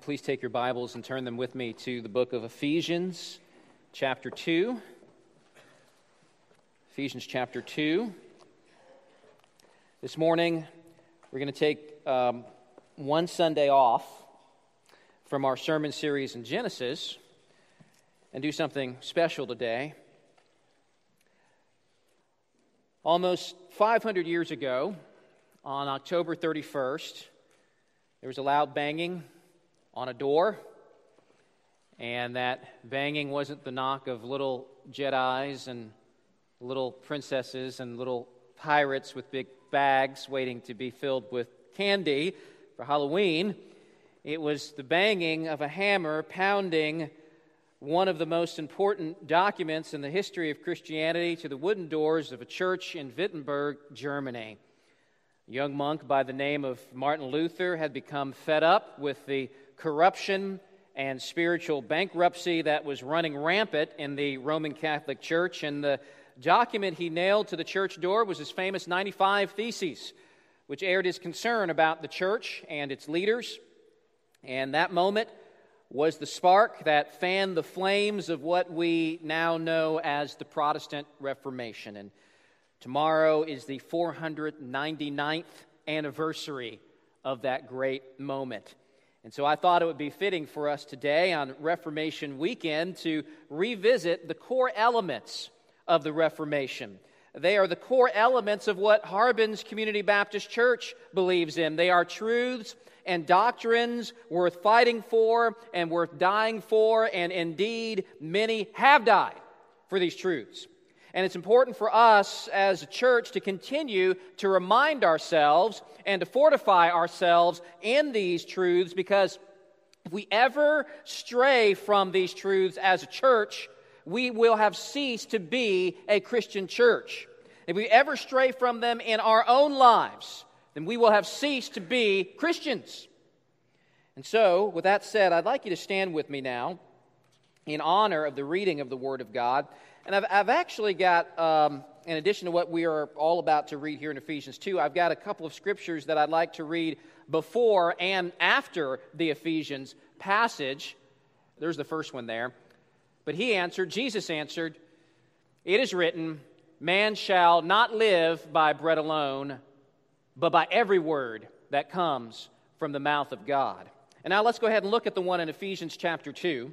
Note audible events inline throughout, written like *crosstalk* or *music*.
please take your Bibles and turn them with me to the book of Ephesians, chapter 2. Ephesians chapter 2. This morning, we're going to take um, one Sunday off from our sermon series in Genesis and do something special today. Almost 500 years ago, on October 31st, there was a loud banging on a door, and that banging wasn't the knock of little Jedi's and little princesses and little pirates with big bags waiting to be filled with candy for Halloween. It was the banging of a hammer pounding one of the most important documents in the history of Christianity to the wooden doors of a church in Wittenberg, Germany. A young monk by the name of Martin Luther had become fed up with the corruption and spiritual bankruptcy that was running rampant in the Roman Catholic Church. And the document he nailed to the church door was his famous 95 Theses, which aired his concern about the church and its leaders. And that moment was the spark that fanned the flames of what we now know as the Protestant Reformation. And tomorrow is the 499th anniversary of that great moment. And so I thought it would be fitting for us today on Reformation weekend to revisit the core elements of the Reformation. They are the core elements of what Harbin's Community Baptist Church believes in. They are truths and doctrines worth fighting for and worth dying for, and indeed, many have died for these truths. And it's important for us as a church to continue to remind ourselves and to fortify ourselves in these truths because if we ever stray from these truths as a church, we will have ceased to be a Christian church. If we ever stray from them in our own lives, then we will have ceased to be Christians. And so, with that said, I'd like you to stand with me now in honor of the reading of the Word of God. And I've, I've actually got, um, in addition to what we are all about to read here in Ephesians 2, I've got a couple of scriptures that I'd like to read before and after the Ephesians passage. There's the first one there. But he answered, Jesus answered, It is written, Man shall not live by bread alone, but by every word that comes from the mouth of God. And now let's go ahead and look at the one in Ephesians chapter 2.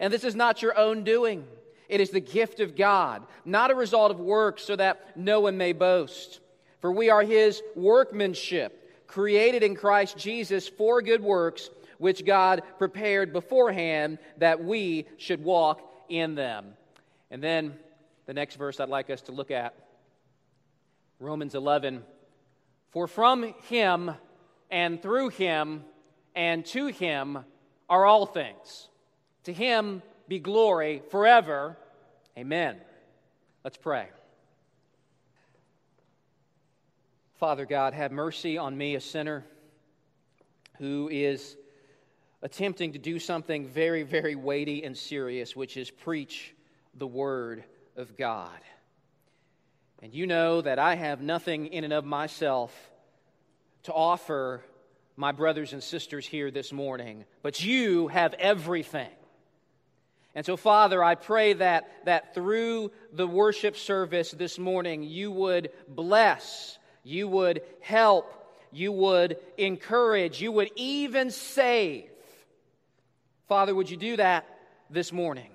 and this is not your own doing. It is the gift of God, not a result of works, so that no one may boast. For we are his workmanship, created in Christ Jesus for good works, which God prepared beforehand that we should walk in them. And then the next verse I'd like us to look at Romans 11. For from him and through him and to him are all things. To him be glory forever. Amen. Let's pray. Father God, have mercy on me, a sinner who is attempting to do something very, very weighty and serious, which is preach the Word of God. And you know that I have nothing in and of myself to offer my brothers and sisters here this morning, but you have everything. And so, Father, I pray that, that through the worship service this morning, you would bless, you would help, you would encourage, you would even save Father, would you do that this morning?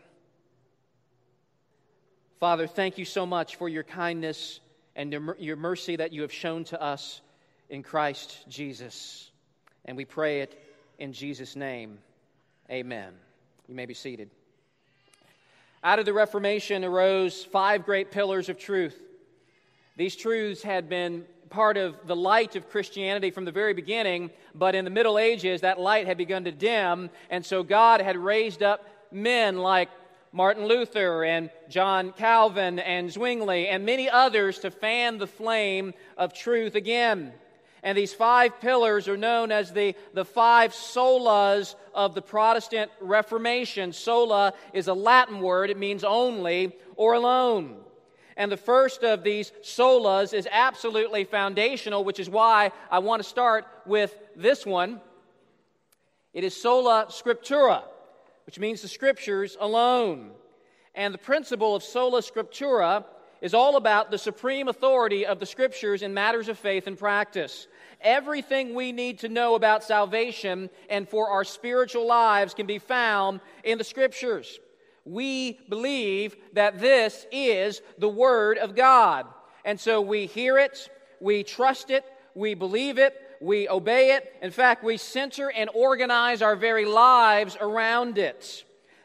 Father, thank you so much for your kindness and your mercy that you have shown to us in Christ Jesus. And we pray it in Jesus' name. Amen. You may be seated. Out of the Reformation arose five great pillars of truth. These truths had been part of the light of Christianity from the very beginning, but in the Middle Ages, that light had begun to dim, and so God had raised up men like Martin Luther and John Calvin and Zwingli and many others to fan the flame of truth again. And these five pillars are known as the, the five solas of the Protestant Reformation. Sola is a Latin word, it means only or alone. And the first of these solas is absolutely foundational, which is why I want to start with this one. It is sola scriptura, which means the scriptures alone. And the principle of sola scriptura is all about the supreme authority of the scriptures in matters of faith and practice. Everything we need to know about salvation and for our spiritual lives can be found in the scriptures we believe that this is the Word of God. And so we hear it, we trust it, we believe it, we obey it. In fact, we center and organize our very lives around it.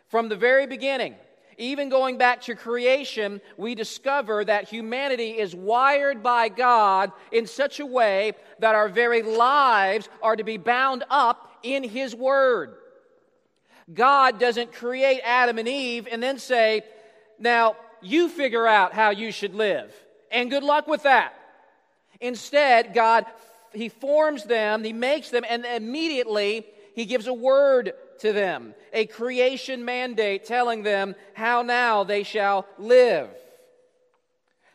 From the very beginning, even going back to creation, we discover that humanity is wired by God in such a way that our very lives are to be bound up in His Word. God doesn't create Adam and Eve and then say, now you figure out how you should live. And good luck with that. Instead, God, He forms them, He makes them, and immediately He gives a word to them, a creation mandate telling them how now they shall live.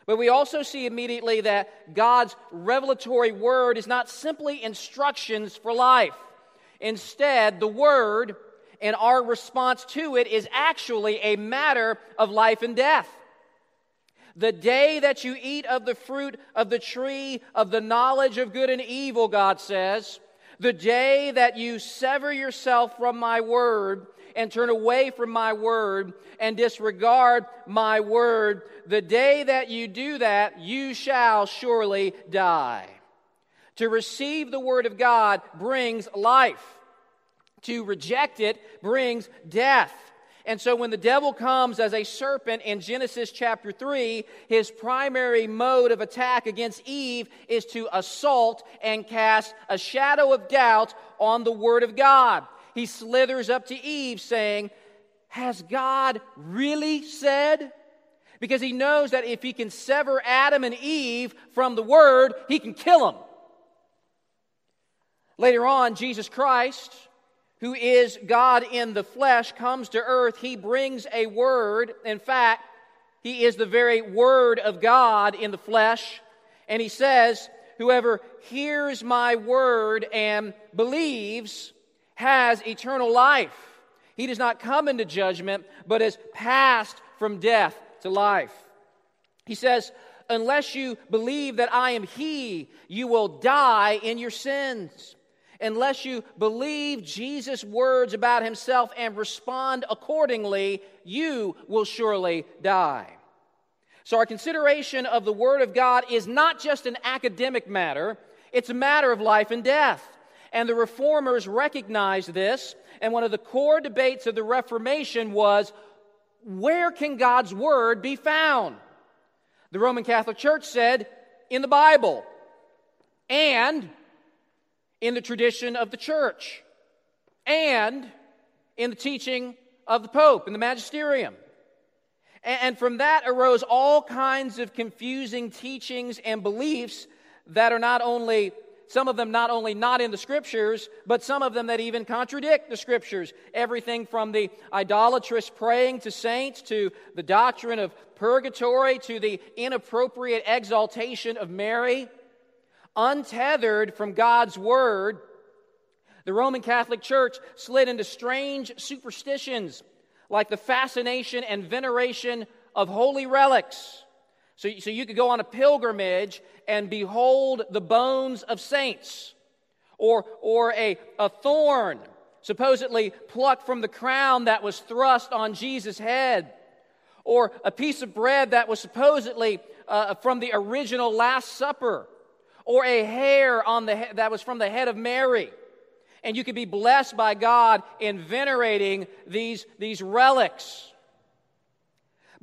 But we also see immediately that God's revelatory word is not simply instructions for life. Instead, the word and our response to it is actually a matter of life and death. The day that you eat of the fruit of the tree of the knowledge of good and evil, God says, the day that you sever yourself from my word and turn away from my word and disregard my word, the day that you do that, you shall surely die. To receive the word of God brings life. To reject it brings death. And so when the devil comes as a serpent in Genesis chapter 3, his primary mode of attack against Eve is to assault and cast a shadow of doubt on the Word of God. He slithers up to Eve saying, Has God really said? Because he knows that if he can sever Adam and Eve from the Word, he can kill them. Later on, Jesus Christ who is God in the flesh, comes to earth, he brings a word. In fact, he is the very word of God in the flesh. And he says, Whoever hears my word and believes has eternal life. He does not come into judgment, but is passed from death to life. He says, Unless you believe that I am He, you will die in your sins. Unless you believe Jesus' words about himself and respond accordingly, you will surely die. So, our consideration of the Word of God is not just an academic matter, it's a matter of life and death. And the reformers recognized this, and one of the core debates of the Reformation was where can God's Word be found? The Roman Catholic Church said, in the Bible. And in the tradition of the church and in the teaching of the Pope in the magisterium. And from that arose all kinds of confusing teachings and beliefs that are not only, some of them not only not in the scriptures, but some of them that even contradict the scriptures. Everything from the idolatrous praying to saints to the doctrine of purgatory to the inappropriate exaltation of Mary untethered from God's Word, the Roman Catholic Church slid into strange superstitions like the fascination and veneration of holy relics. So, so you could go on a pilgrimage and behold the bones of saints, or, or a, a thorn supposedly plucked from the crown that was thrust on Jesus' head, or a piece of bread that was supposedly uh, from the original Last Supper, or a hair on the he- that was from the head of Mary. And you could be blessed by God in venerating these, these relics.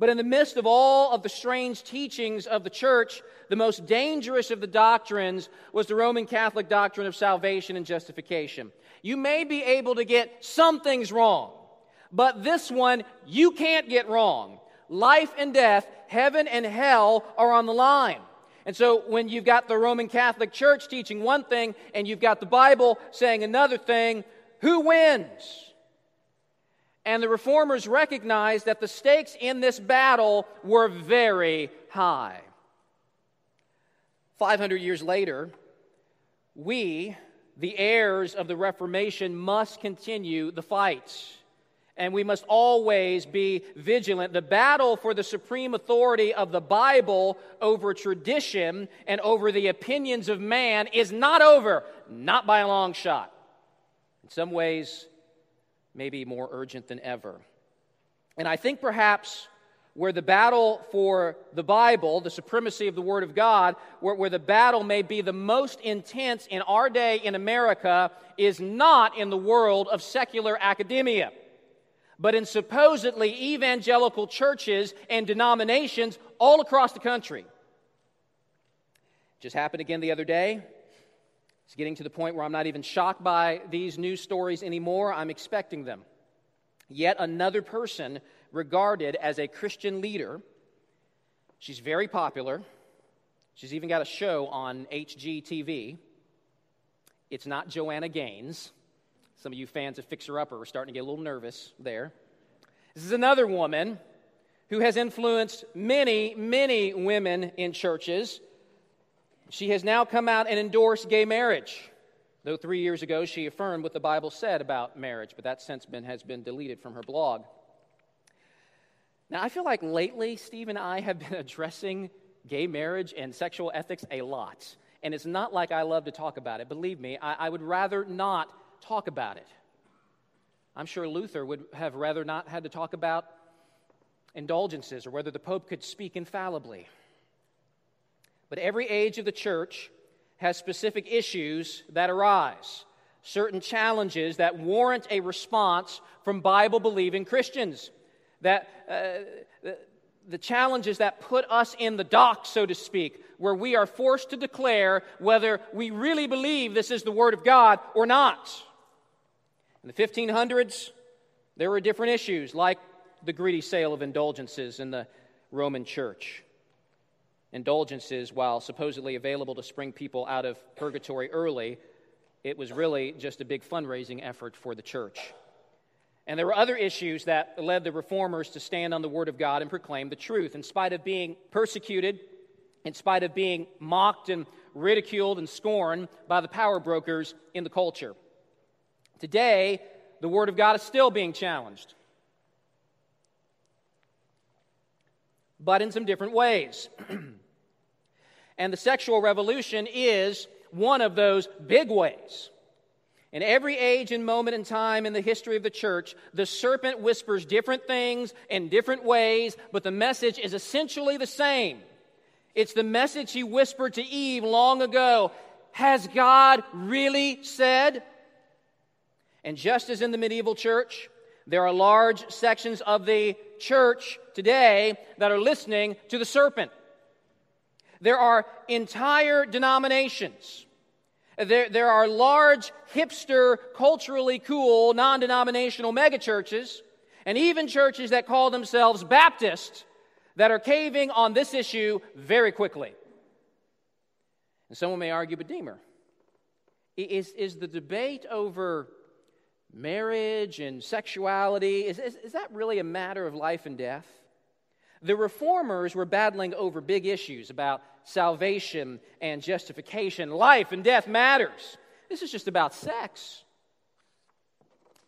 But in the midst of all of the strange teachings of the church, the most dangerous of the doctrines was the Roman Catholic doctrine of salvation and justification. You may be able to get some things wrong, but this one you can't get wrong. Life and death, heaven and hell are on the line. And so when you've got the Roman Catholic Church teaching one thing and you've got the Bible saying another thing, who wins? And the reformers recognized that the stakes in this battle were very high. 500 years later, we, the heirs of the Reformation, must continue the fight. And we must always be vigilant. The battle for the supreme authority of the Bible over tradition and over the opinions of man is not over, not by a long shot. In some ways, maybe more urgent than ever. And I think perhaps where the battle for the Bible, the supremacy of the Word of God, where, where, the battle may be the most intense in our day in America, is not in the world of secular academia, but in supposedly evangelical churches and denominations all across the country. Just happened again the other day. It's getting to the point where I'm not even shocked by these news stories anymore. I'm expecting them. Yet another person regarded as a Christian leader. She's very popular. She's even got a show on HGTV. It's not Joanna Gaines. Some of you fans of Fixer Upper are starting to get a little nervous there. This is another woman who has influenced many, many women in churches she has now come out and endorsed gay marriage, though three years ago she affirmed what the Bible said about marriage, but that since been, has been deleted from her blog. Now, I feel like lately Steve and I have *laughs* been addressing gay marriage and sexual ethics a lot. And it's not like I love to talk about it. Believe me, I, I would rather not talk about it. I'm sure Luther would have rather not had to talk about indulgences or whether the Pope could speak infallibly. But every age of the church has specific issues that arise, certain challenges that warrant a response from Bible believing Christians. That uh, the challenges that put us in the dock, so to speak, where we are forced to declare whether we really believe this is the Word of God or not. In the 1500s, there were different issues, like the greedy sale of indulgences in the Roman church indulgences, while supposedly available to spring people out of purgatory early, it was really just a big fundraising effort for the church. And there were other issues that led the reformers to stand on the Word of God and proclaim the truth. In spite of being persecuted, in spite of being mocked and ridiculed and scorned by the power brokers in the culture. Today, the Word of God is still being challenged, but in some different ways. *clears throat* And the sexual revolution is one of those big ways. In every age and moment in time in the history of the church, the serpent whispers different things in different ways, but the message is essentially the same. It's the message he whispered to Eve long ago Has God really said? And just as in the medieval church, there are large sections of the church today that are listening to the serpent. There are entire denominations. There, there are large, hipster, culturally cool, non denominational megachurches, and even churches that call themselves Baptist that are caving on this issue very quickly. And someone may argue, but Deemer, is, is the debate over marriage and sexuality, is, is, is that really a matter of life and death? The reformers were battling over big issues about salvation and justification. Life and death matters. This is just about sex.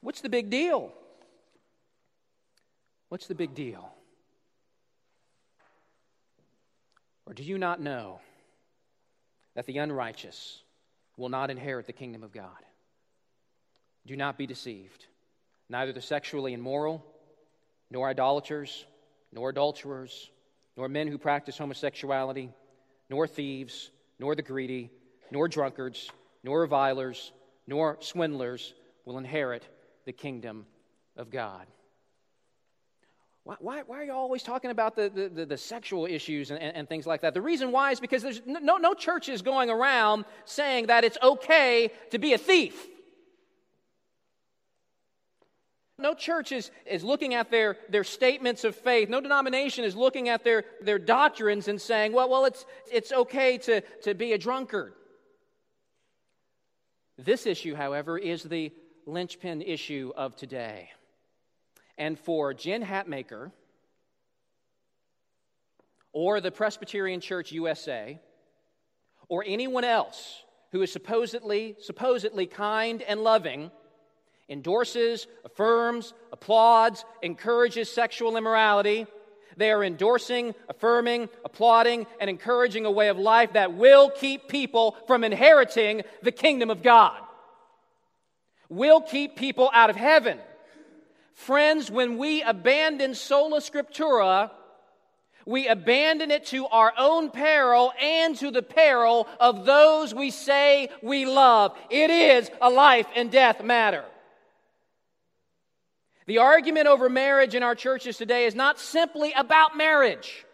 What's the big deal? What's the big deal? Or do you not know that the unrighteous will not inherit the kingdom of God? Do not be deceived. Neither the sexually immoral, nor idolaters, nor adulterers, nor men who practice homosexuality, nor thieves, nor the greedy, nor drunkards, nor revilers, nor swindlers will inherit the kingdom of God. Why, why, why, are you always talking about the, the, the sexual issues and, and, and, things like that? The reason why is because there's no, no church is going around saying that it's okay to be a thief. No church is, is looking at their, their statements of faith. No denomination is looking at their, their doctrines and saying, well, well it's, it's okay to, to be a drunkard. This issue, however, is the linchpin issue of today. And for Jen Hatmaker or the Presbyterian Church USA or anyone else who is supposedly, supposedly kind and loving, endorses, affirms, applauds, encourages sexual immorality. They are endorsing, affirming, applauding, and encouraging a way of life that will keep people from inheriting the kingdom of God, will keep people out of heaven. Friends, when we abandon sola scriptura, we abandon it to our own peril and to the peril of those we say we love. It is a life and death matter. The argument over marriage in our churches today is not simply about marriage.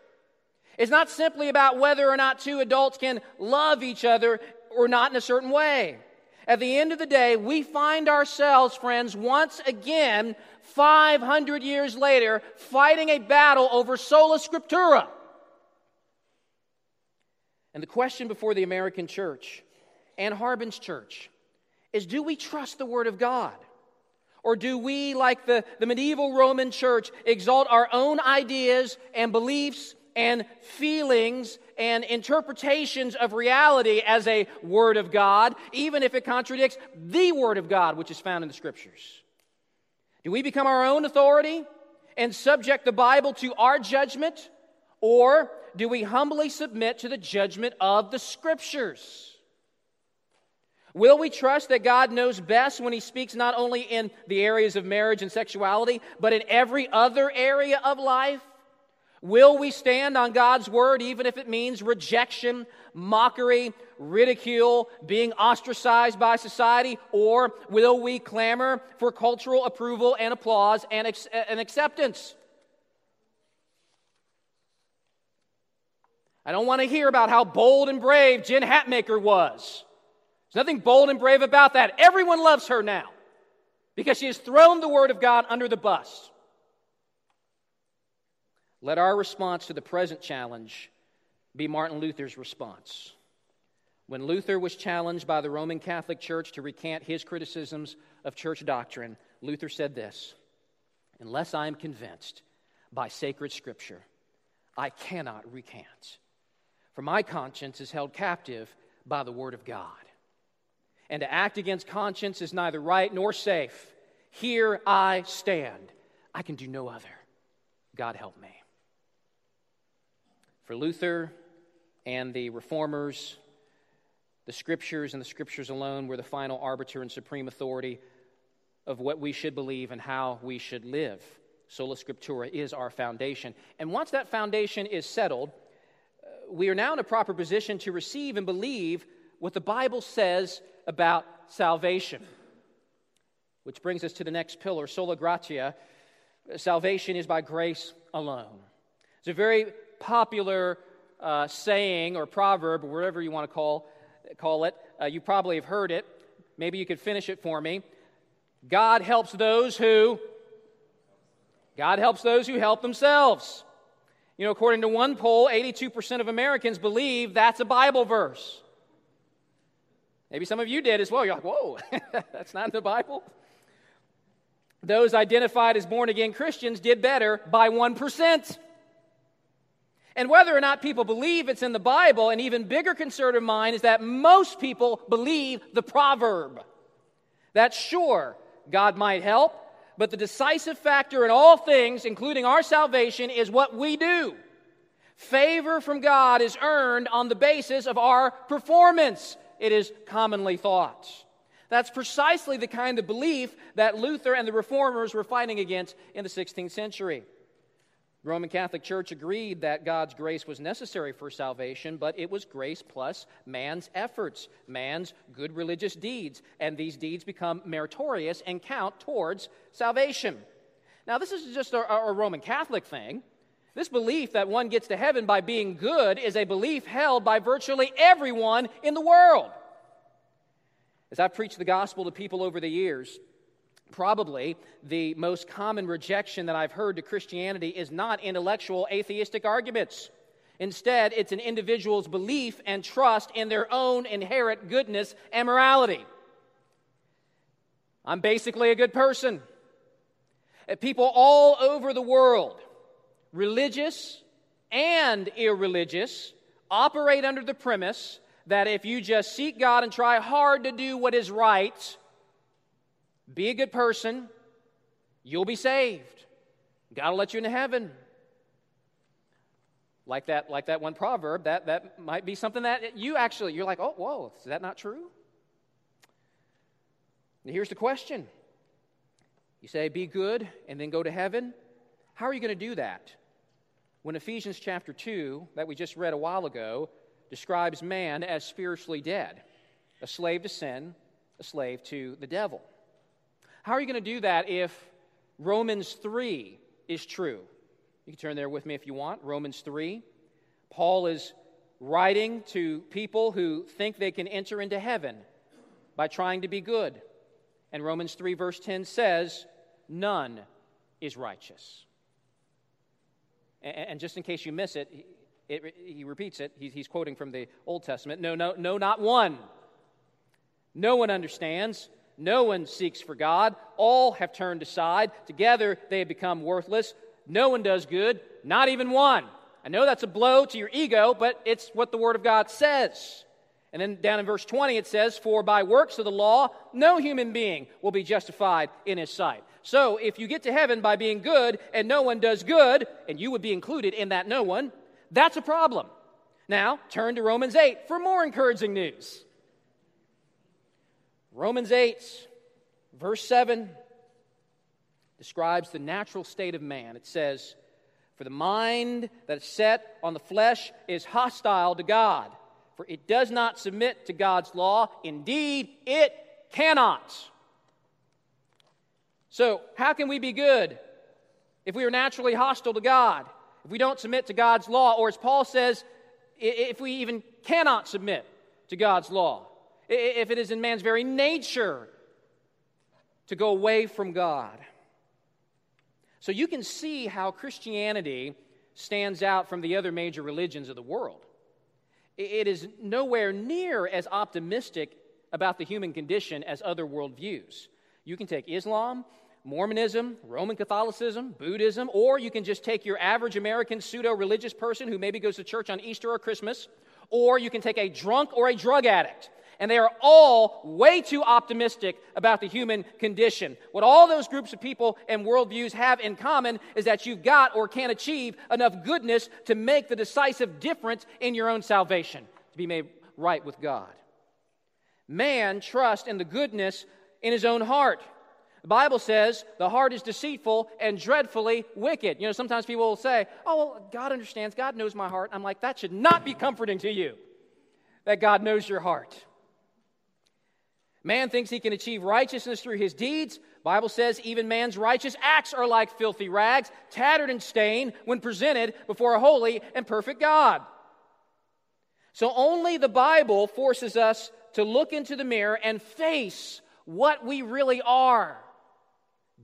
It's not simply about whether or not two adults can love each other or not in a certain way. At the end of the day, we find ourselves, friends, once again, 500 years later, fighting a battle over sola scriptura. And the question before the American church and Harbin's church is do we trust the Word of God? Or do we, like the, the medieval Roman church, exalt our own ideas and beliefs and feelings and interpretations of reality as a Word of God, even if it contradicts the Word of God, which is found in the Scriptures? Do we become our own authority and subject the Bible to our judgment? Or do we humbly submit to the judgment of the Scriptures? Will we trust that God knows best when He speaks not only in the areas of marriage and sexuality, but in every other area of life? Will we stand on God's word even if it means rejection, mockery, ridicule, being ostracized by society? Or will we clamor for cultural approval and applause and, and acceptance? I don't want to hear about how bold and brave Jen Hatmaker was. There's nothing bold and brave about that. Everyone loves her now because she has thrown the Word of God under the bus. Let our response to the present challenge be Martin Luther's response. When Luther was challenged by the Roman Catholic Church to recant his criticisms of church doctrine, Luther said this Unless I am convinced by sacred scripture, I cannot recant. For my conscience is held captive by the word of God and to act against conscience is neither right nor safe. Here I stand. I can do no other. God help me. For Luther and the reformers, the scriptures and the scriptures alone were the final arbiter and supreme authority of what we should believe and how we should live. Sola Scriptura is our foundation. And once that foundation is settled, uh, we are now in a proper position to receive and believe what the Bible says about salvation. Which brings us to the next pillar, sola gratia. Salvation is by grace alone. It's a very popular uh, saying or proverb, or whatever you want to call, call it. Uh, you probably have heard it. Maybe you could finish it for me. God helps those who God helps those who help themselves. You know, according to one poll, 82% of Americans believe that's a Bible verse. Maybe some of you did as well. You're like, whoa, *laughs* that's not in the Bible. Those identified as born again Christians did better by 1%. And whether or not people believe it's in the Bible, an even bigger concern of mine is that most people believe the proverb. That sure, God might help, but the decisive factor in all things, including our salvation, is what we do. Favor from God is earned on the basis of our performance it is commonly thought. That's precisely the kind of belief that Luther and the reformers were fighting against in the 16th century. The Roman Catholic Church agreed that God's grace was necessary for salvation, but it was grace plus man's efforts, man's good religious deeds, and these deeds become meritorious and count towards salvation. Now, this is just a, a Roman Catholic thing. This belief that one gets to heaven by being good is a belief held by virtually everyone in the world. As I've preached the gospel to people over the years, probably the most common rejection that I've heard to Christianity is not intellectual atheistic arguments. Instead, it's an individual's belief and trust in their own inherent goodness and morality. I'm basically a good person. People all over the world, religious and irreligious, operate under the premise that if you just seek God and try hard to do what is right, be a good person, you'll be saved. God will let you into heaven. Like that, like that one proverb, that, that might be something that you actually, you're like, oh, whoa, is that not true? And here's the question You say, be good and then go to heaven. How are you going to do that? When Ephesians chapter 2, that we just read a while ago, describes man as spiritually dead, a slave to sin, a slave to the devil. How are you going to do that if Romans 3 is true? You can turn there with me if you want. Romans 3. Paul is writing to people who think they can enter into heaven by trying to be good. And Romans 3, verse 10 says, None is righteous. And just in case you miss it, it he repeats it. He's quoting from the Old Testament. No, no, no, not one. No one understands. No one seeks for God. All have turned aside. Together they have become worthless. No one does good, not even one. I know that's a blow to your ego, but it's what the Word of God says. And then down in verse 20 it says, For by works of the law, no human being will be justified in his sight. So if you get to heaven by being good and no one does good, and you would be included in that no one, that's a problem. Now, turn to Romans 8 for more encouraging news. Romans 8, verse 7, describes the natural state of man. It says, For the mind that is set on the flesh is hostile to God, for it does not submit to God's law. Indeed, it cannot. So, how can we be good if we are naturally hostile to God? If we don't submit to God's law, or as Paul says, if we even cannot submit to God's law? if it is in man's very nature to go away from God. So you can see how Christianity stands out from the other major religions of the world. It is nowhere near as optimistic about the human condition as other worldviews. You can take Islam, Mormonism, Roman Catholicism, Buddhism, or you can just take your average American pseudo religious person who maybe goes to church on Easter or Christmas, or you can take a drunk or a drug addict and they are all way too optimistic about the human condition. What all those groups of people and worldviews have in common is that you've got or can achieve enough goodness to make the decisive difference in your own salvation, to be made right with God. Man trusts in the goodness in his own heart. The Bible says the heart is deceitful and dreadfully wicked. You know, sometimes people will say, Oh, well, God understands, God knows my heart. I'm like, that should not be comforting to you, that God knows your heart. Man thinks he can achieve righteousness through his deeds. Bible says even man's righteous acts are like filthy rags, tattered and stained when presented before a holy and perfect God. So only the Bible forces us to look into the mirror and face what we really are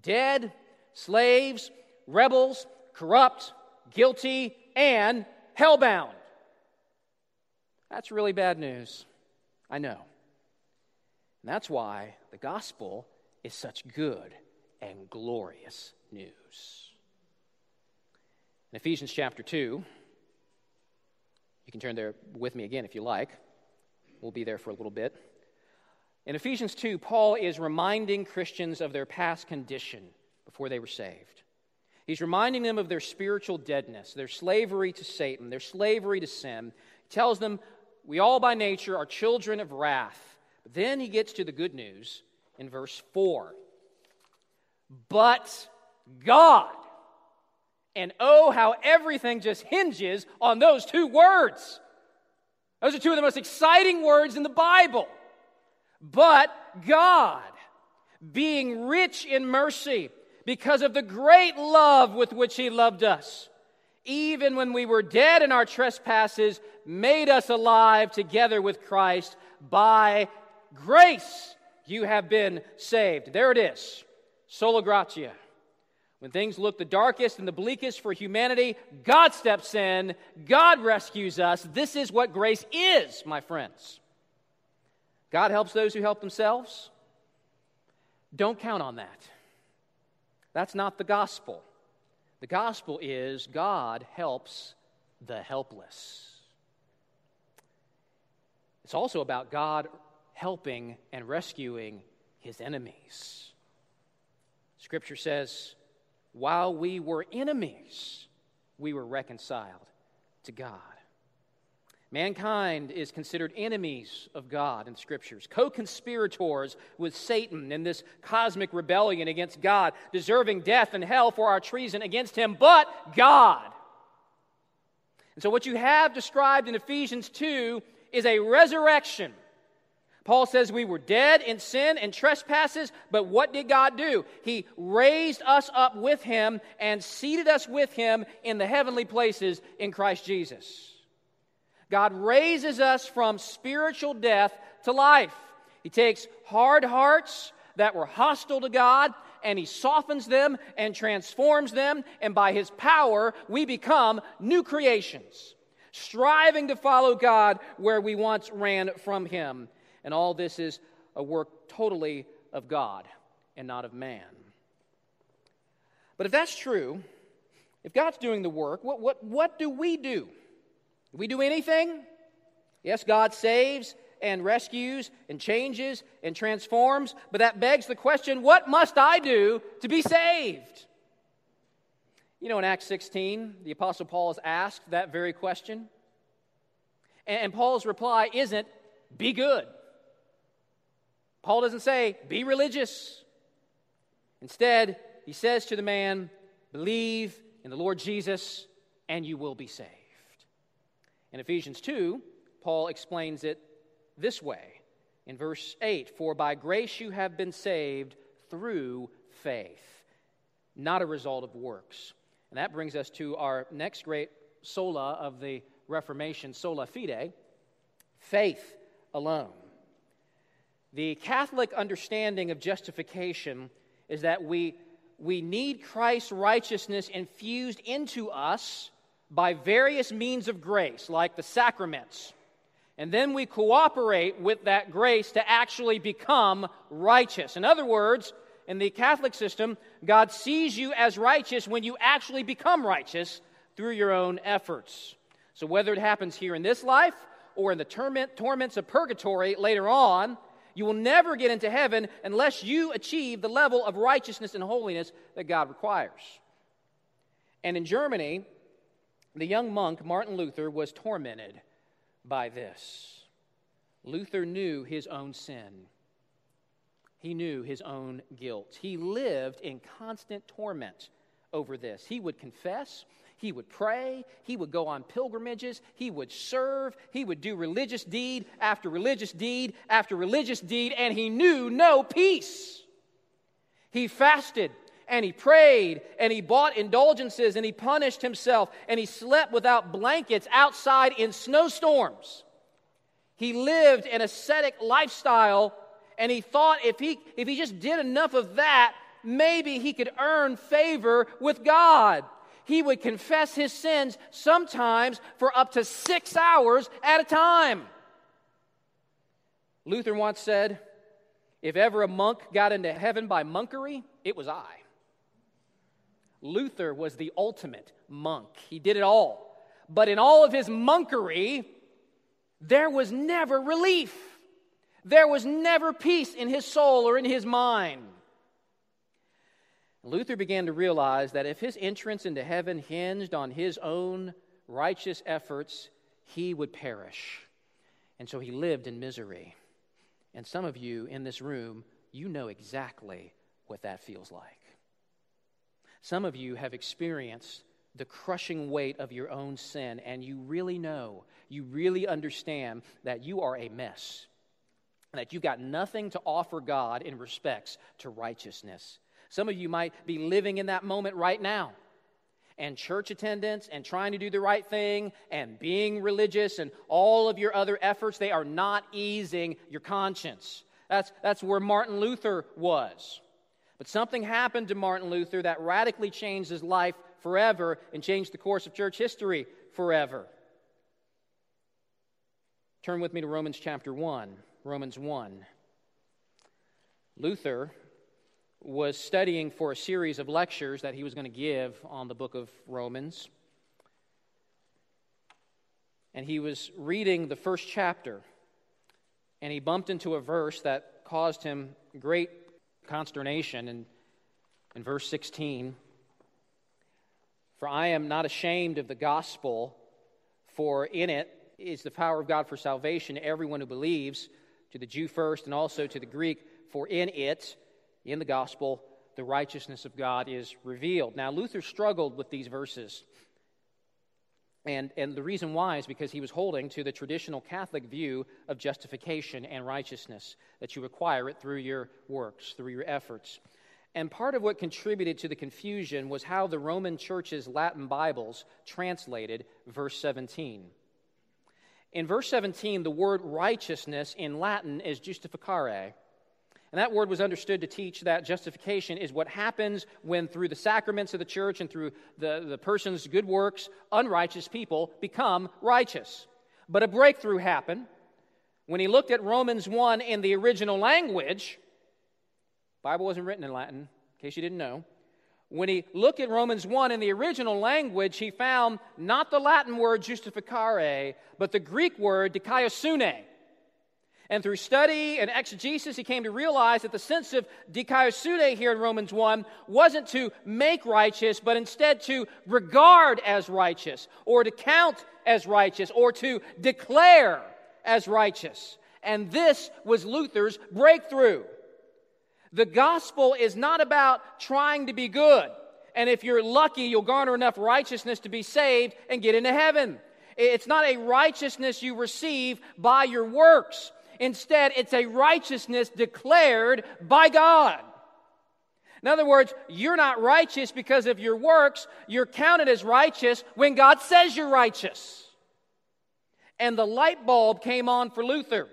dead, slaves, rebels, corrupt, guilty, and hellbound. That's really bad news. I know. And that's why the gospel is such good and glorious news. In Ephesians chapter 2, you can turn there with me again if you like. We'll be there for a little bit. In Ephesians 2, Paul is reminding Christians of their past condition before they were saved. He's reminding them of their spiritual deadness, their slavery to Satan, their slavery to sin. He tells them, We all by nature are children of wrath. But then he gets to the good news in verse 4. But God. And oh, how everything just hinges on those two words. Those are two of the most exciting words in the Bible. But God, being rich in mercy, because of the great love with which He loved us, even when we were dead in our trespasses, made us alive together with Christ. By grace you have been saved. There it is. Sola gratia. When things look the darkest and the bleakest for humanity, God steps in, God rescues us. This is what grace is, my friends. God helps those who help themselves. Don't count on that. That's not the gospel. The gospel is God helps the helpless. It's also about God helping and rescuing his enemies. Scripture says, while we were enemies, we were reconciled to God. Mankind is considered enemies of God in scriptures, co conspirators with Satan in this cosmic rebellion against God, deserving death and hell for our treason against him, but God. And so, what you have described in Ephesians 2 is a resurrection Paul says we were dead in sin and trespasses, but what did God do? He raised us up with him and seated us with him in the heavenly places in Christ Jesus. God raises us from spiritual death to life. He takes hard hearts that were hostile to God and he softens them and transforms them, and by his power, we become new creations, striving to follow God where we once ran from him. And all this is a work totally of God and not of man. But if that's true, if God's doing the work, what, what, what do we do? We do anything? Yes, God saves and rescues and changes and transforms, but that begs the question what must I do to be saved? You know, in Acts 16, the Apostle Paul is asked that very question. And Paul's reply isn't, be good. Paul doesn't say, be religious. Instead, he says to the man, believe in the Lord Jesus and you will be saved. In Ephesians 2, Paul explains it this way in verse 8 For by grace you have been saved through faith, not a result of works. And that brings us to our next great sola of the Reformation, sola fide, faith alone. The Catholic understanding of justification is that we, we need Christ's righteousness infused into us by various means of grace, like the sacraments. And then we cooperate with that grace to actually become righteous. In other words, in the Catholic system, God sees you as righteous when you actually become righteous through your own efforts. So, whether it happens here in this life or in the torment, torments of purgatory later on, you will never get into heaven unless you achieve the level of righteousness and holiness that God requires. And in Germany, the young monk Martin Luther was tormented by this. Luther knew his own sin. He knew his own guilt. He lived in constant torment over this. He would confess, he would pray, he would go on pilgrimages, he would serve, he would do religious deed after religious deed after religious deed, and he knew no peace. He fasted and he prayed and he bought indulgences and he punished himself and he slept without blankets outside in snowstorms. He lived an ascetic lifestyle and he thought if he, if he just did enough of that, maybe he could earn favor with God he would confess his sins sometimes for up to six hours at a time. Luther once said, If ever a monk got into heaven by monkery, it was I. Luther was the ultimate monk. He did it all. But in all of his monkery, there was never relief. There was never peace in his soul or in his mind. Luther began to realize that if his entrance into heaven hinged on his own righteous efforts, he would perish. And so he lived in misery. And some of you in this room, you know exactly what that feels like. Some of you have experienced the crushing weight of your own sin, and you really know, you really understand that you are a mess, that you've got nothing to offer God in respects to righteousness. Some of you might be living in that moment right now. And church attendance and trying to do the right thing and being religious and all of your other efforts, they are not easing your conscience. That's, that's where Martin Luther was. But something happened to Martin Luther that radically changed his life forever and changed the course of church history forever. Turn with me to Romans chapter 1. Romans 1. Luther was studying for a series of lectures that he was going to give on the book of Romans. And he was reading the first chapter, and he bumped into a verse that caused him great consternation. And in verse 16, for I am not ashamed of the gospel, for in it is the power of God for salvation to everyone who believes, to the Jew first and also to the Greek. For in it, in the gospel, the righteousness of God is revealed. Now, Luther struggled with these verses. And, and the reason why is because he was holding to the traditional Catholic view of justification and righteousness, that you acquire it through your works, through your efforts. And part of what contributed to the confusion was how the Roman Church's Latin Bibles translated verse 17. In verse 17, the word righteousness in Latin is justificare. And that word was understood to teach that justification is what happens when, through the sacraments of the church and through the, the person's good works, unrighteous people become righteous. But a breakthrough happened when he looked at Romans 1 in the original language Bible wasn't written in Latin, in case you didn't know. When he looked at Romans 1 in the original language, he found not the Latin word justificare, but the Greek word dikaiosune. And through study and exegesis, he came to realize that the sense of dikaiosune here in Romans 1 wasn't to make righteous, but instead to regard as righteous, or to count as righteous, or to declare as righteous. And this was Luther's breakthrough. The gospel is not about trying to be good. And if you're lucky, you'll garner enough righteousness to be saved and get into heaven. It's not a righteousness you receive by your works. Instead, it's a righteousness declared by God. In other words, you're not righteous because of your works. You're counted as righteous when God says you're righteous. And the light bulb came on for Luther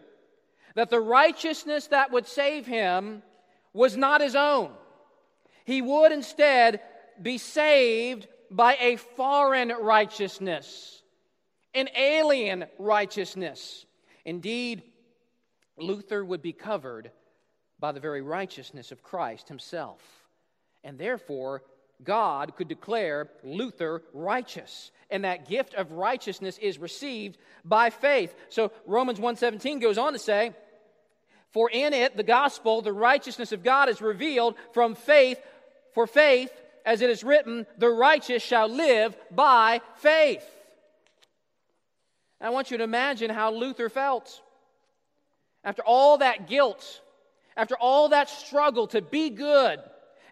that the righteousness that would save him was not his own. He would instead be saved by a foreign righteousness, an alien righteousness. Indeed, Luther would be covered by the very righteousness of Christ himself. And therefore, God could declare Luther righteous. And that gift of righteousness is received by faith. So Romans 1:17 goes on to say, for in it, the gospel, the righteousness of God is revealed from faith for faith, as it is written, the righteous shall live by faith. I want you to imagine how Luther felt. After all that guilt, after all that struggle to be good,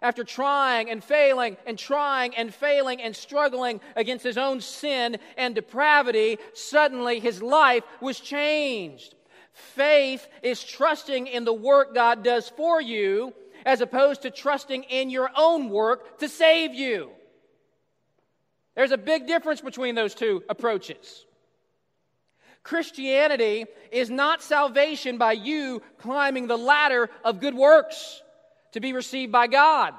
after trying and failing and trying and failing and struggling against his own sin and depravity, suddenly his life was changed. Faith is trusting in the work God does for you as opposed to trusting in your own work to save you. There's a big difference between those two approaches. Christianity is not salvation by you climbing the ladder of good works to be received by God.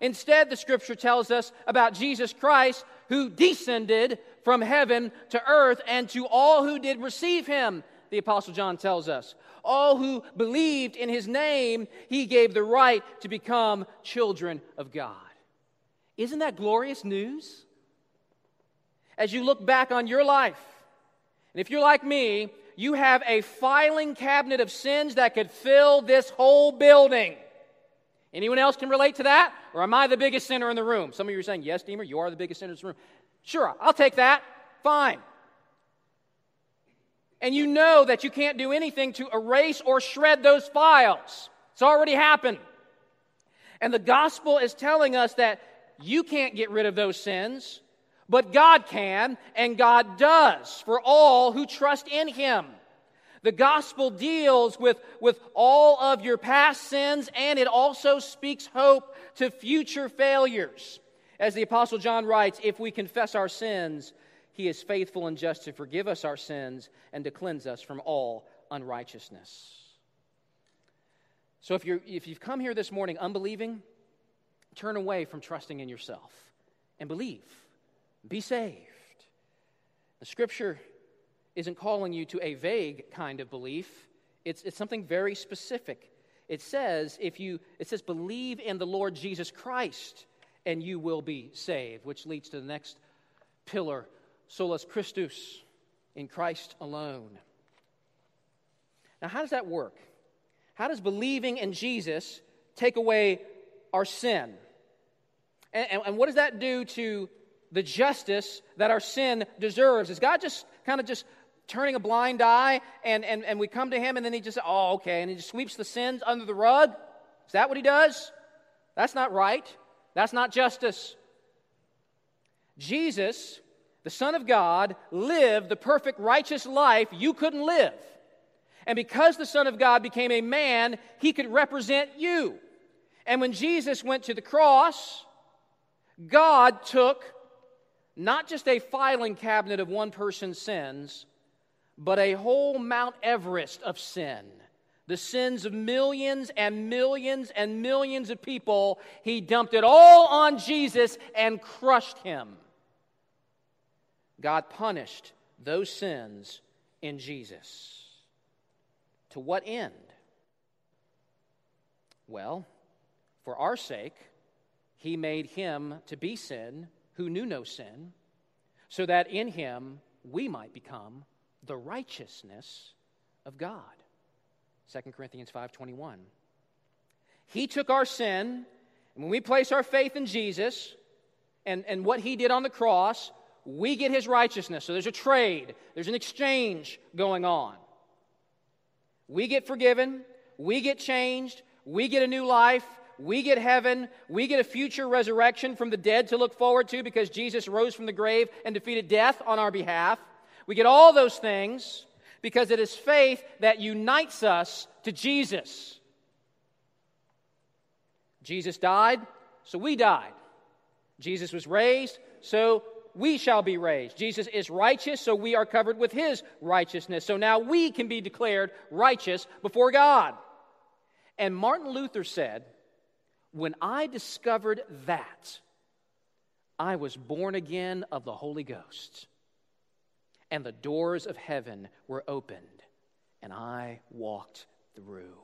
Instead, the scripture tells us about Jesus Christ who descended from heaven to earth and to all who did receive him the Apostle John tells us. All who believed in his name, he gave the right to become children of God. Isn't that glorious news? As you look back on your life, and if you're like me, you have a filing cabinet of sins that could fill this whole building. Anyone else can relate to that? Or am I the biggest sinner in the room? Some of you are saying, Yes, Deemer, you are the biggest sinner in the room. Sure, I'll take that. Fine. And you know that you can't do anything to erase or shred those files. It's already happened. And the gospel is telling us that you can't get rid of those sins, but God can, and God does for all who trust in Him. The gospel deals with, with all of your past sins, and it also speaks hope to future failures. As the Apostle John writes, if we confess our sins, he is faithful and just to forgive us our sins and to cleanse us from all unrighteousness. So if, you're, if you've come here this morning unbelieving, turn away from trusting in yourself and believe. Be saved. The scripture isn't calling you to a vague kind of belief, it's, it's something very specific. It says, if you, it says, believe in the Lord Jesus Christ and you will be saved, which leads to the next pillar, solus Christus, in Christ alone. Now, how does that work? How does believing in Jesus take away our sin? And, and, and what does that do to the justice that our sin deserves? Is God just kind of just turning a blind eye and, and, and we come to him and then he just, oh, okay, and he just sweeps the sins under the rug? Is that what he does? That's not right. That's not justice. Jesus, the Son of God, lived the perfect righteous life you couldn't live. And because the Son of God became a man, he could represent you. And when Jesus went to the cross, God took not just a filing cabinet of one person's sins, but a whole Mount Everest of sin. The sins of millions and millions and millions of people, he dumped it all on Jesus and crushed him. God punished those sins in Jesus. To what end? Well, for our sake, he made him to be sin who knew no sin, so that in him we might become the righteousness of God. 2 Corinthians 5:21. He took our sin, and when we place our faith in Jesus and, and what he did on the cross, we get his righteousness. So there's a trade, there's an exchange going on. We get forgiven, we get changed, we get a new life, we get heaven, we get a future resurrection from the dead to look forward to because Jesus rose from the grave and defeated death on our behalf. We get all those things because it is faith that unites us to Jesus. Jesus died, so we died. Jesus was raised, so we shall be raised. Jesus is righteous, so we are covered with his righteousness. So now we can be declared righteous before God. And Martin Luther said, When I discovered that, I was born again of the Holy Ghost and the doors of heaven were opened, and I walked through.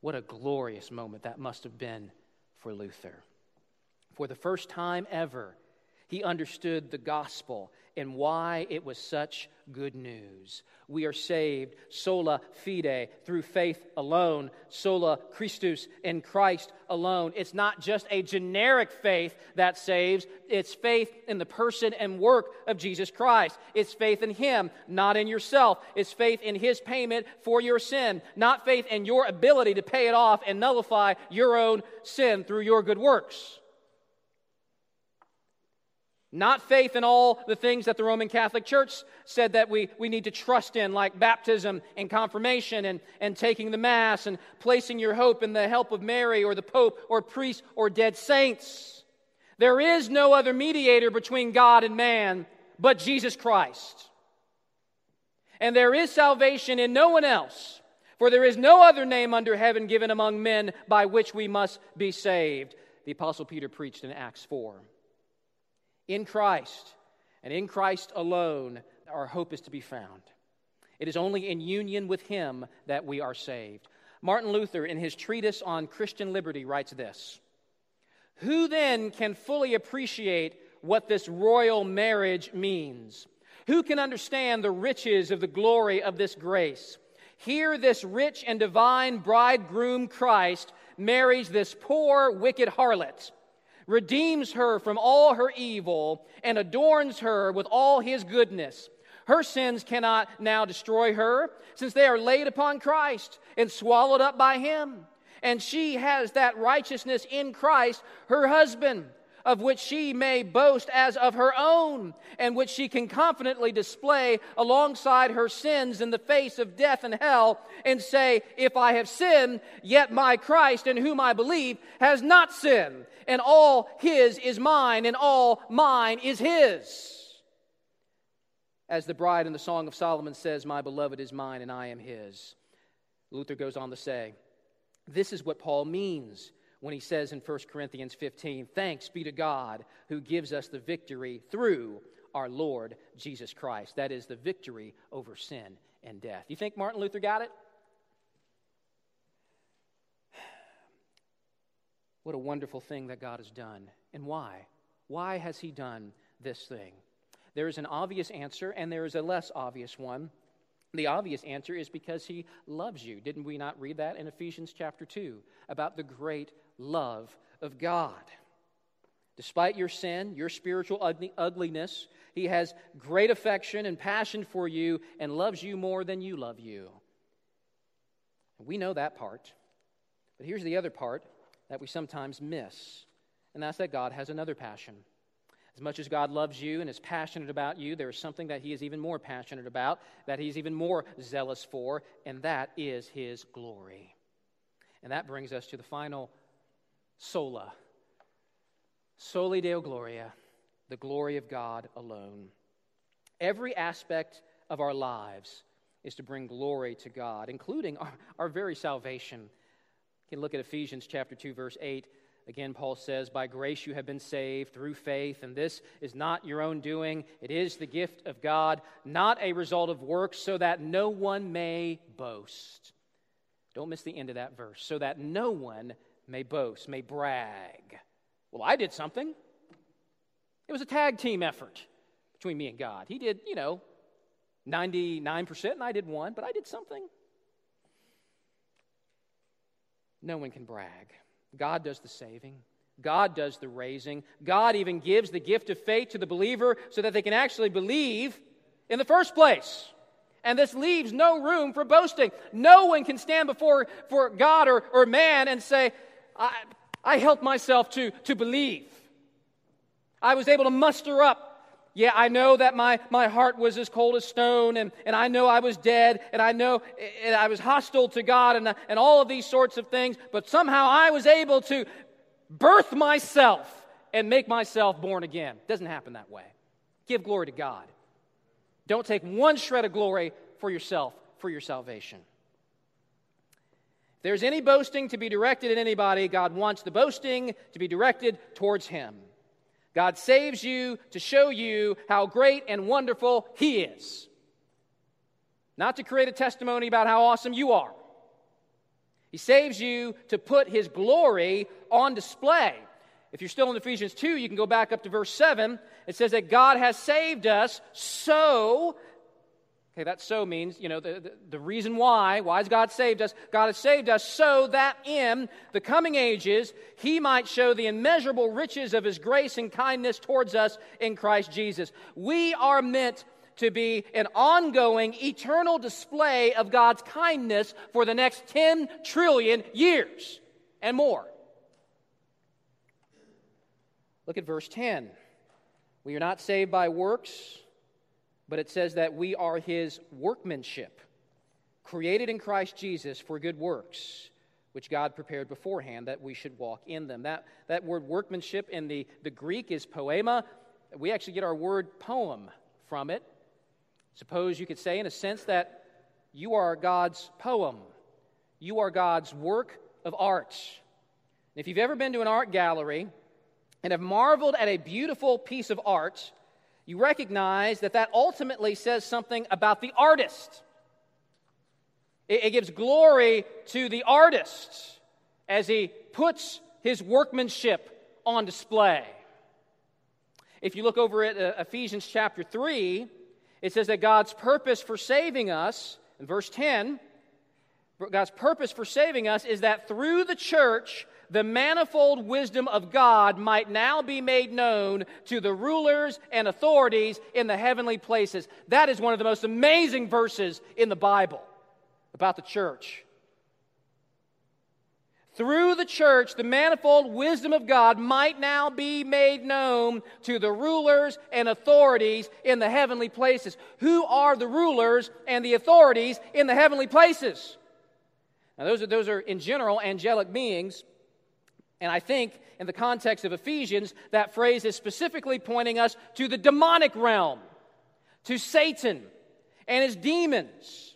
What a glorious moment that must have been for Luther. For the first time ever, he understood the gospel and why it was such good news. We are saved sola fide, through faith alone, sola Christus, in Christ alone. It's not just a generic faith that saves, it's faith in the person and work of Jesus Christ. It's faith in Him, not in yourself. It's faith in His payment for your sin, not faith in your ability to pay it off and nullify your own sin through your good works. Not faith in all the things that the Roman Catholic Church said that we, we need to trust in, like baptism and confirmation and, and taking the Mass and placing your hope in the help of Mary or the Pope or priests or dead saints. There is no other mediator between God and man but Jesus Christ. And there is salvation in no one else, for there is no other name under heaven given among men by which we must be saved. The Apostle Peter preached in Acts 4. In Christ, and in Christ alone, our hope is to be found. It is only in union with Him that we are saved. Martin Luther, in his treatise on Christian liberty, writes this Who then can fully appreciate what this royal marriage means? Who can understand the riches of the glory of this grace? Here, this rich and divine bridegroom Christ marries this poor, wicked harlot redeems her from all her evil, and adorns her with all his goodness. Her sins cannot now destroy her, since they are laid upon Christ and swallowed up by him. And she has that righteousness in Christ, her husband, of which she may boast as of her own, and which she can confidently display alongside her sins in the face of death and hell, and say, If I have sinned, yet my Christ, in whom I believe, has not sinned, and all his is mine, and all mine is his. As the bride in the Song of Solomon says, My beloved is mine, and I am his. Luther goes on to say, This is what Paul means when he says in 1 Corinthians 15, Thanks be to God who gives us the victory through our Lord Jesus Christ. That is the victory over sin and death. You think Martin Luther got it? *sighs* What a wonderful thing that God has done. And why? Why has he done this thing? There is an obvious answer, and there is a less obvious one. The obvious answer is because he loves you. Didn't we not read that in Ephesians chapter 2 about the great love of God? Despite your sin, your spiritual ugliness, he has great affection and passion for you and loves you more than you love you. We know that part. But here's the other part that we sometimes miss, and that's that God has another passion. As much as God loves you and is passionate about you, there is something that He is even more passionate about, that He's even more zealous for, and that is His glory. And that brings us to the final sola. Soli Deo Gloria, the glory of God alone. Every aspect of our lives is to bring glory to God, including our, our very salvation. You can look at Ephesians chapter 2, verse 8. Again, Paul says, By grace you have been saved through faith, and this is not your own doing. It is the gift of God, not a result of works, so that no one may boast. Don't miss the end of that verse. So that no one may boast, may brag. Well, I did something. It was a tag team effort between me and God. He did, you know, 99%, and I did one, but I did something. No one can brag. God does the saving. God does the raising. God even gives the gift of faith to the believer so that they can actually believe in the first place. And this leaves no room for boasting. No one can stand before for God or, or man and say, I, I helped myself to, to believe. I was able to muster up yeah, I know that my, my heart was as cold as stone, and, and I know I was dead, and I know and I was hostile to God, and, and all of these sorts of things, but somehow I was able to birth myself and make myself born again. Doesn't happen that way. Give glory to God. Don't take one shred of glory for yourself, for your salvation. There's any boasting to be directed at anybody, God wants the boasting to be directed towards Him. God saves you to show you how great and wonderful He is, not to create a testimony about how awesome you are. He saves you to put His glory on display. If you're still in Ephesians 2, you can go back up to verse 7. It says that God has saved us so Okay, that so means, you know, the, the, the, reason why, why has God saved us? God has saved us so that in the coming ages he might show the immeasurable riches of his grace and kindness towards us in Christ Jesus. We are meant to be an ongoing, eternal display of God's kindness for the next 10 trillion years and more. Look at verse 10. We are not saved by works but it says that we are his workmanship, created in Christ Jesus for good works, which God prepared beforehand that we should walk in them. That, that word workmanship in the, the Greek is poema. We actually get our word poem from it. Suppose you could say, in a sense, that you are God's poem, you are God's work of art. If you've ever been to an art gallery and have marveled at a beautiful piece of art, you recognize that that ultimately says something about the artist. It, it gives glory to the artist as he puts his workmanship on display. If you look over at uh, Ephesians chapter 3, it says that God's purpose for saving us, in verse 10, God's purpose for saving us is that through the church, the manifold wisdom of God might now be made known to the rulers and authorities in the heavenly places. That is one of the most amazing verses in the Bible about the church. Through the church, the manifold wisdom of God might now be made known to the rulers and authorities in the heavenly places. Who are the rulers and the authorities in the heavenly places? Now, those are, those are in general angelic beings. And I think in the context of Ephesians, that phrase is specifically pointing us to the demonic realm, to Satan and his demons.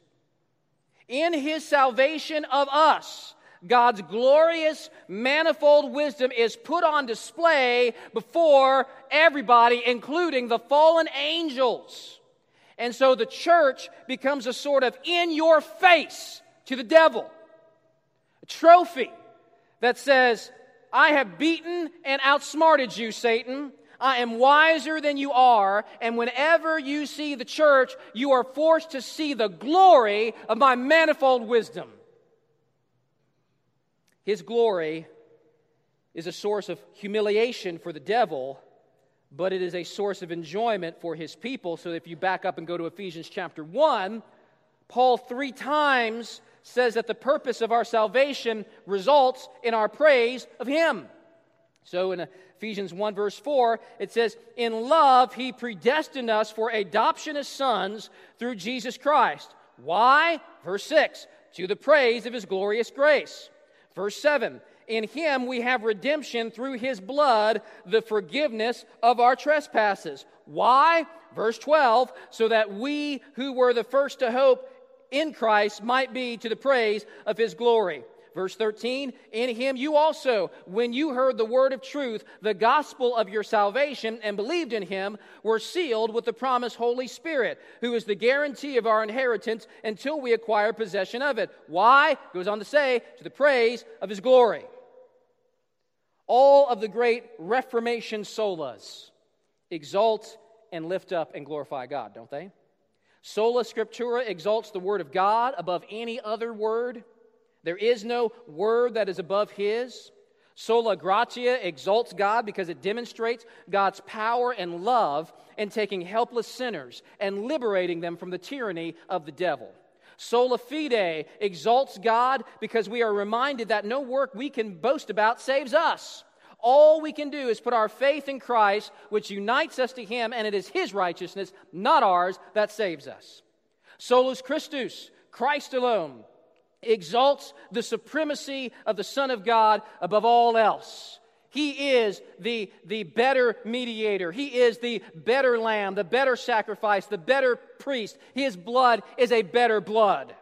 In his salvation of us, God's glorious, manifold wisdom is put on display before everybody, including the fallen angels. And so the church becomes a sort of in your face to the devil, a trophy that says, I have beaten and outsmarted you, Satan. I am wiser than you are. And whenever you see the church, you are forced to see the glory of my manifold wisdom. His glory is a source of humiliation for the devil, but it is a source of enjoyment for his people. So if you back up and go to Ephesians chapter 1, Paul three times says that the purpose of our salvation results in our praise of him. So in Ephesians 1, verse 4, it says, In love, he predestined us for adoption as sons through Jesus Christ. Why? Verse 6, to the praise of his glorious grace. Verse 7 In him we have redemption through his blood, the forgiveness of our trespasses. Why? Verse 12 So that we who were the first to hope in Christ might be to the praise of his glory. Verse 13, in him you also, when you heard the word of truth, the gospel of your salvation, and believed in him, were sealed with the promised Holy Spirit, who is the guarantee of our inheritance until we acquire possession of it. Why? Goes on to say, to the praise of his glory. All of the great Reformation solas exalt and lift up and glorify God, don't they? Sola Scriptura exalts the Word of God above any other word. There is no word that is above his. Sola gratia exalts God because it demonstrates God's power and love in taking helpless sinners and liberating them from the tyranny of the devil. Sola fide exalts God because we are reminded that no work we can boast about saves us. All we can do is put our faith in Christ, which unites us to Him, and it is His righteousness, not ours, that saves us. Solus Christus, Christ alone, exalts the supremacy of the Son of God above all else. He is the, the better mediator. He is the better lamb, the better sacrifice, the better priest. His blood is a better blood.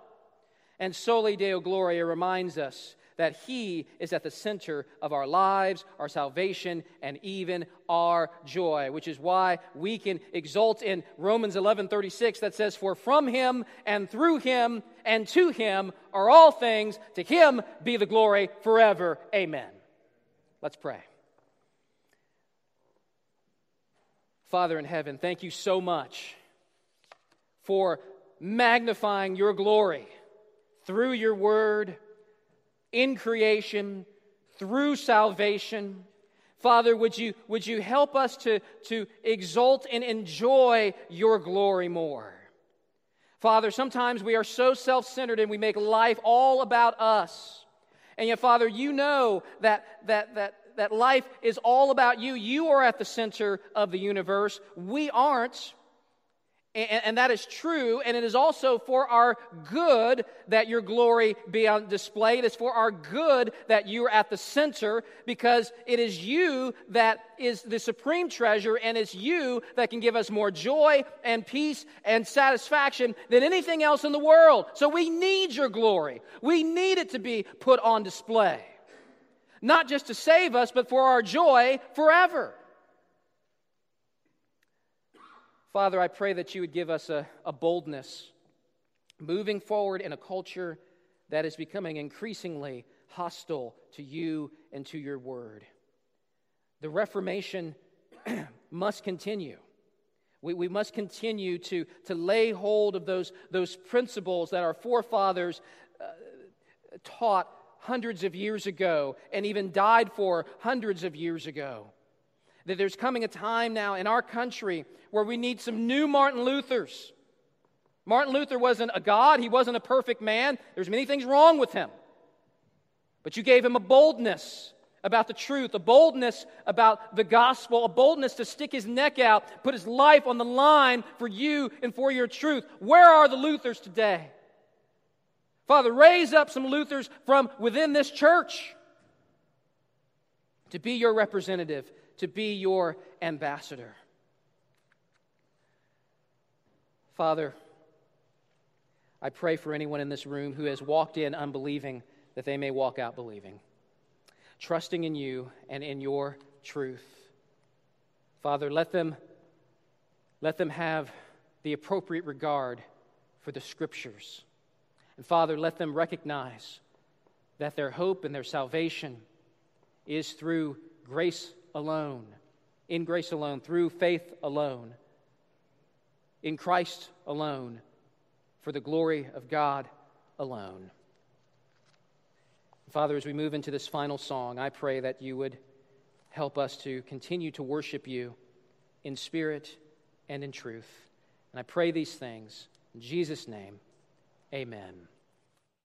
And Soli Deo Gloria reminds us that He is at the center of our lives, our salvation, and even our joy, which is why we can exult in Romans 11 36 that says, For from Him and through Him and to Him are all things, to Him be the glory forever. Amen. Let's pray. Father in heaven, thank you so much for magnifying your glory through your word in creation, through salvation. Father, would you, would you help us to, to exult and enjoy your glory more? Father, sometimes we are so self centered and we make life all about us. And yet, Father, you know that, that, that, that life is all about you. You are at the center of the universe. We aren't. And, and, that is true, and it is also for our good that your glory be on display. It is for our good that you are at the center, because it is you that is the supreme treasure, and it's you that can give us more joy and peace and satisfaction than anything else in the world. So we need your glory. We need it to be put on display. Not just to save us, but for our joy forever. Father, I pray that you would give us a, a boldness moving forward in a culture that is becoming increasingly hostile to you and to your word. The Reformation *clears throat* must continue. We, we must continue to, to lay hold of those, those principles that our forefathers uh, taught hundreds of years ago and even died for hundreds of years ago. That there's coming a time now in our country where we need some new Martin Luthers. Martin Luther wasn't a God, he wasn't a perfect man. There's many things wrong with him. But you gave him a boldness about the truth, a boldness about the gospel, a boldness to stick his neck out, put his life on the line for you and for your truth. Where are the Luthers today? Father, raise up some Luthers from within this church to be your representative, to be your ambassador. Father, I pray for anyone in this room who has walked in unbelieving that they may walk out believing, trusting in you and in your truth. Father, let them, let them have the appropriate regard for the scriptures. And Father, let them recognize that their hope and their salvation is through grace alone, in grace alone, through faith alone, in Christ alone, for the glory of God alone. Father, as we move into this final song, I pray that you would help us to continue to worship you in spirit and in truth. And I pray these things in Jesus' name. Amen.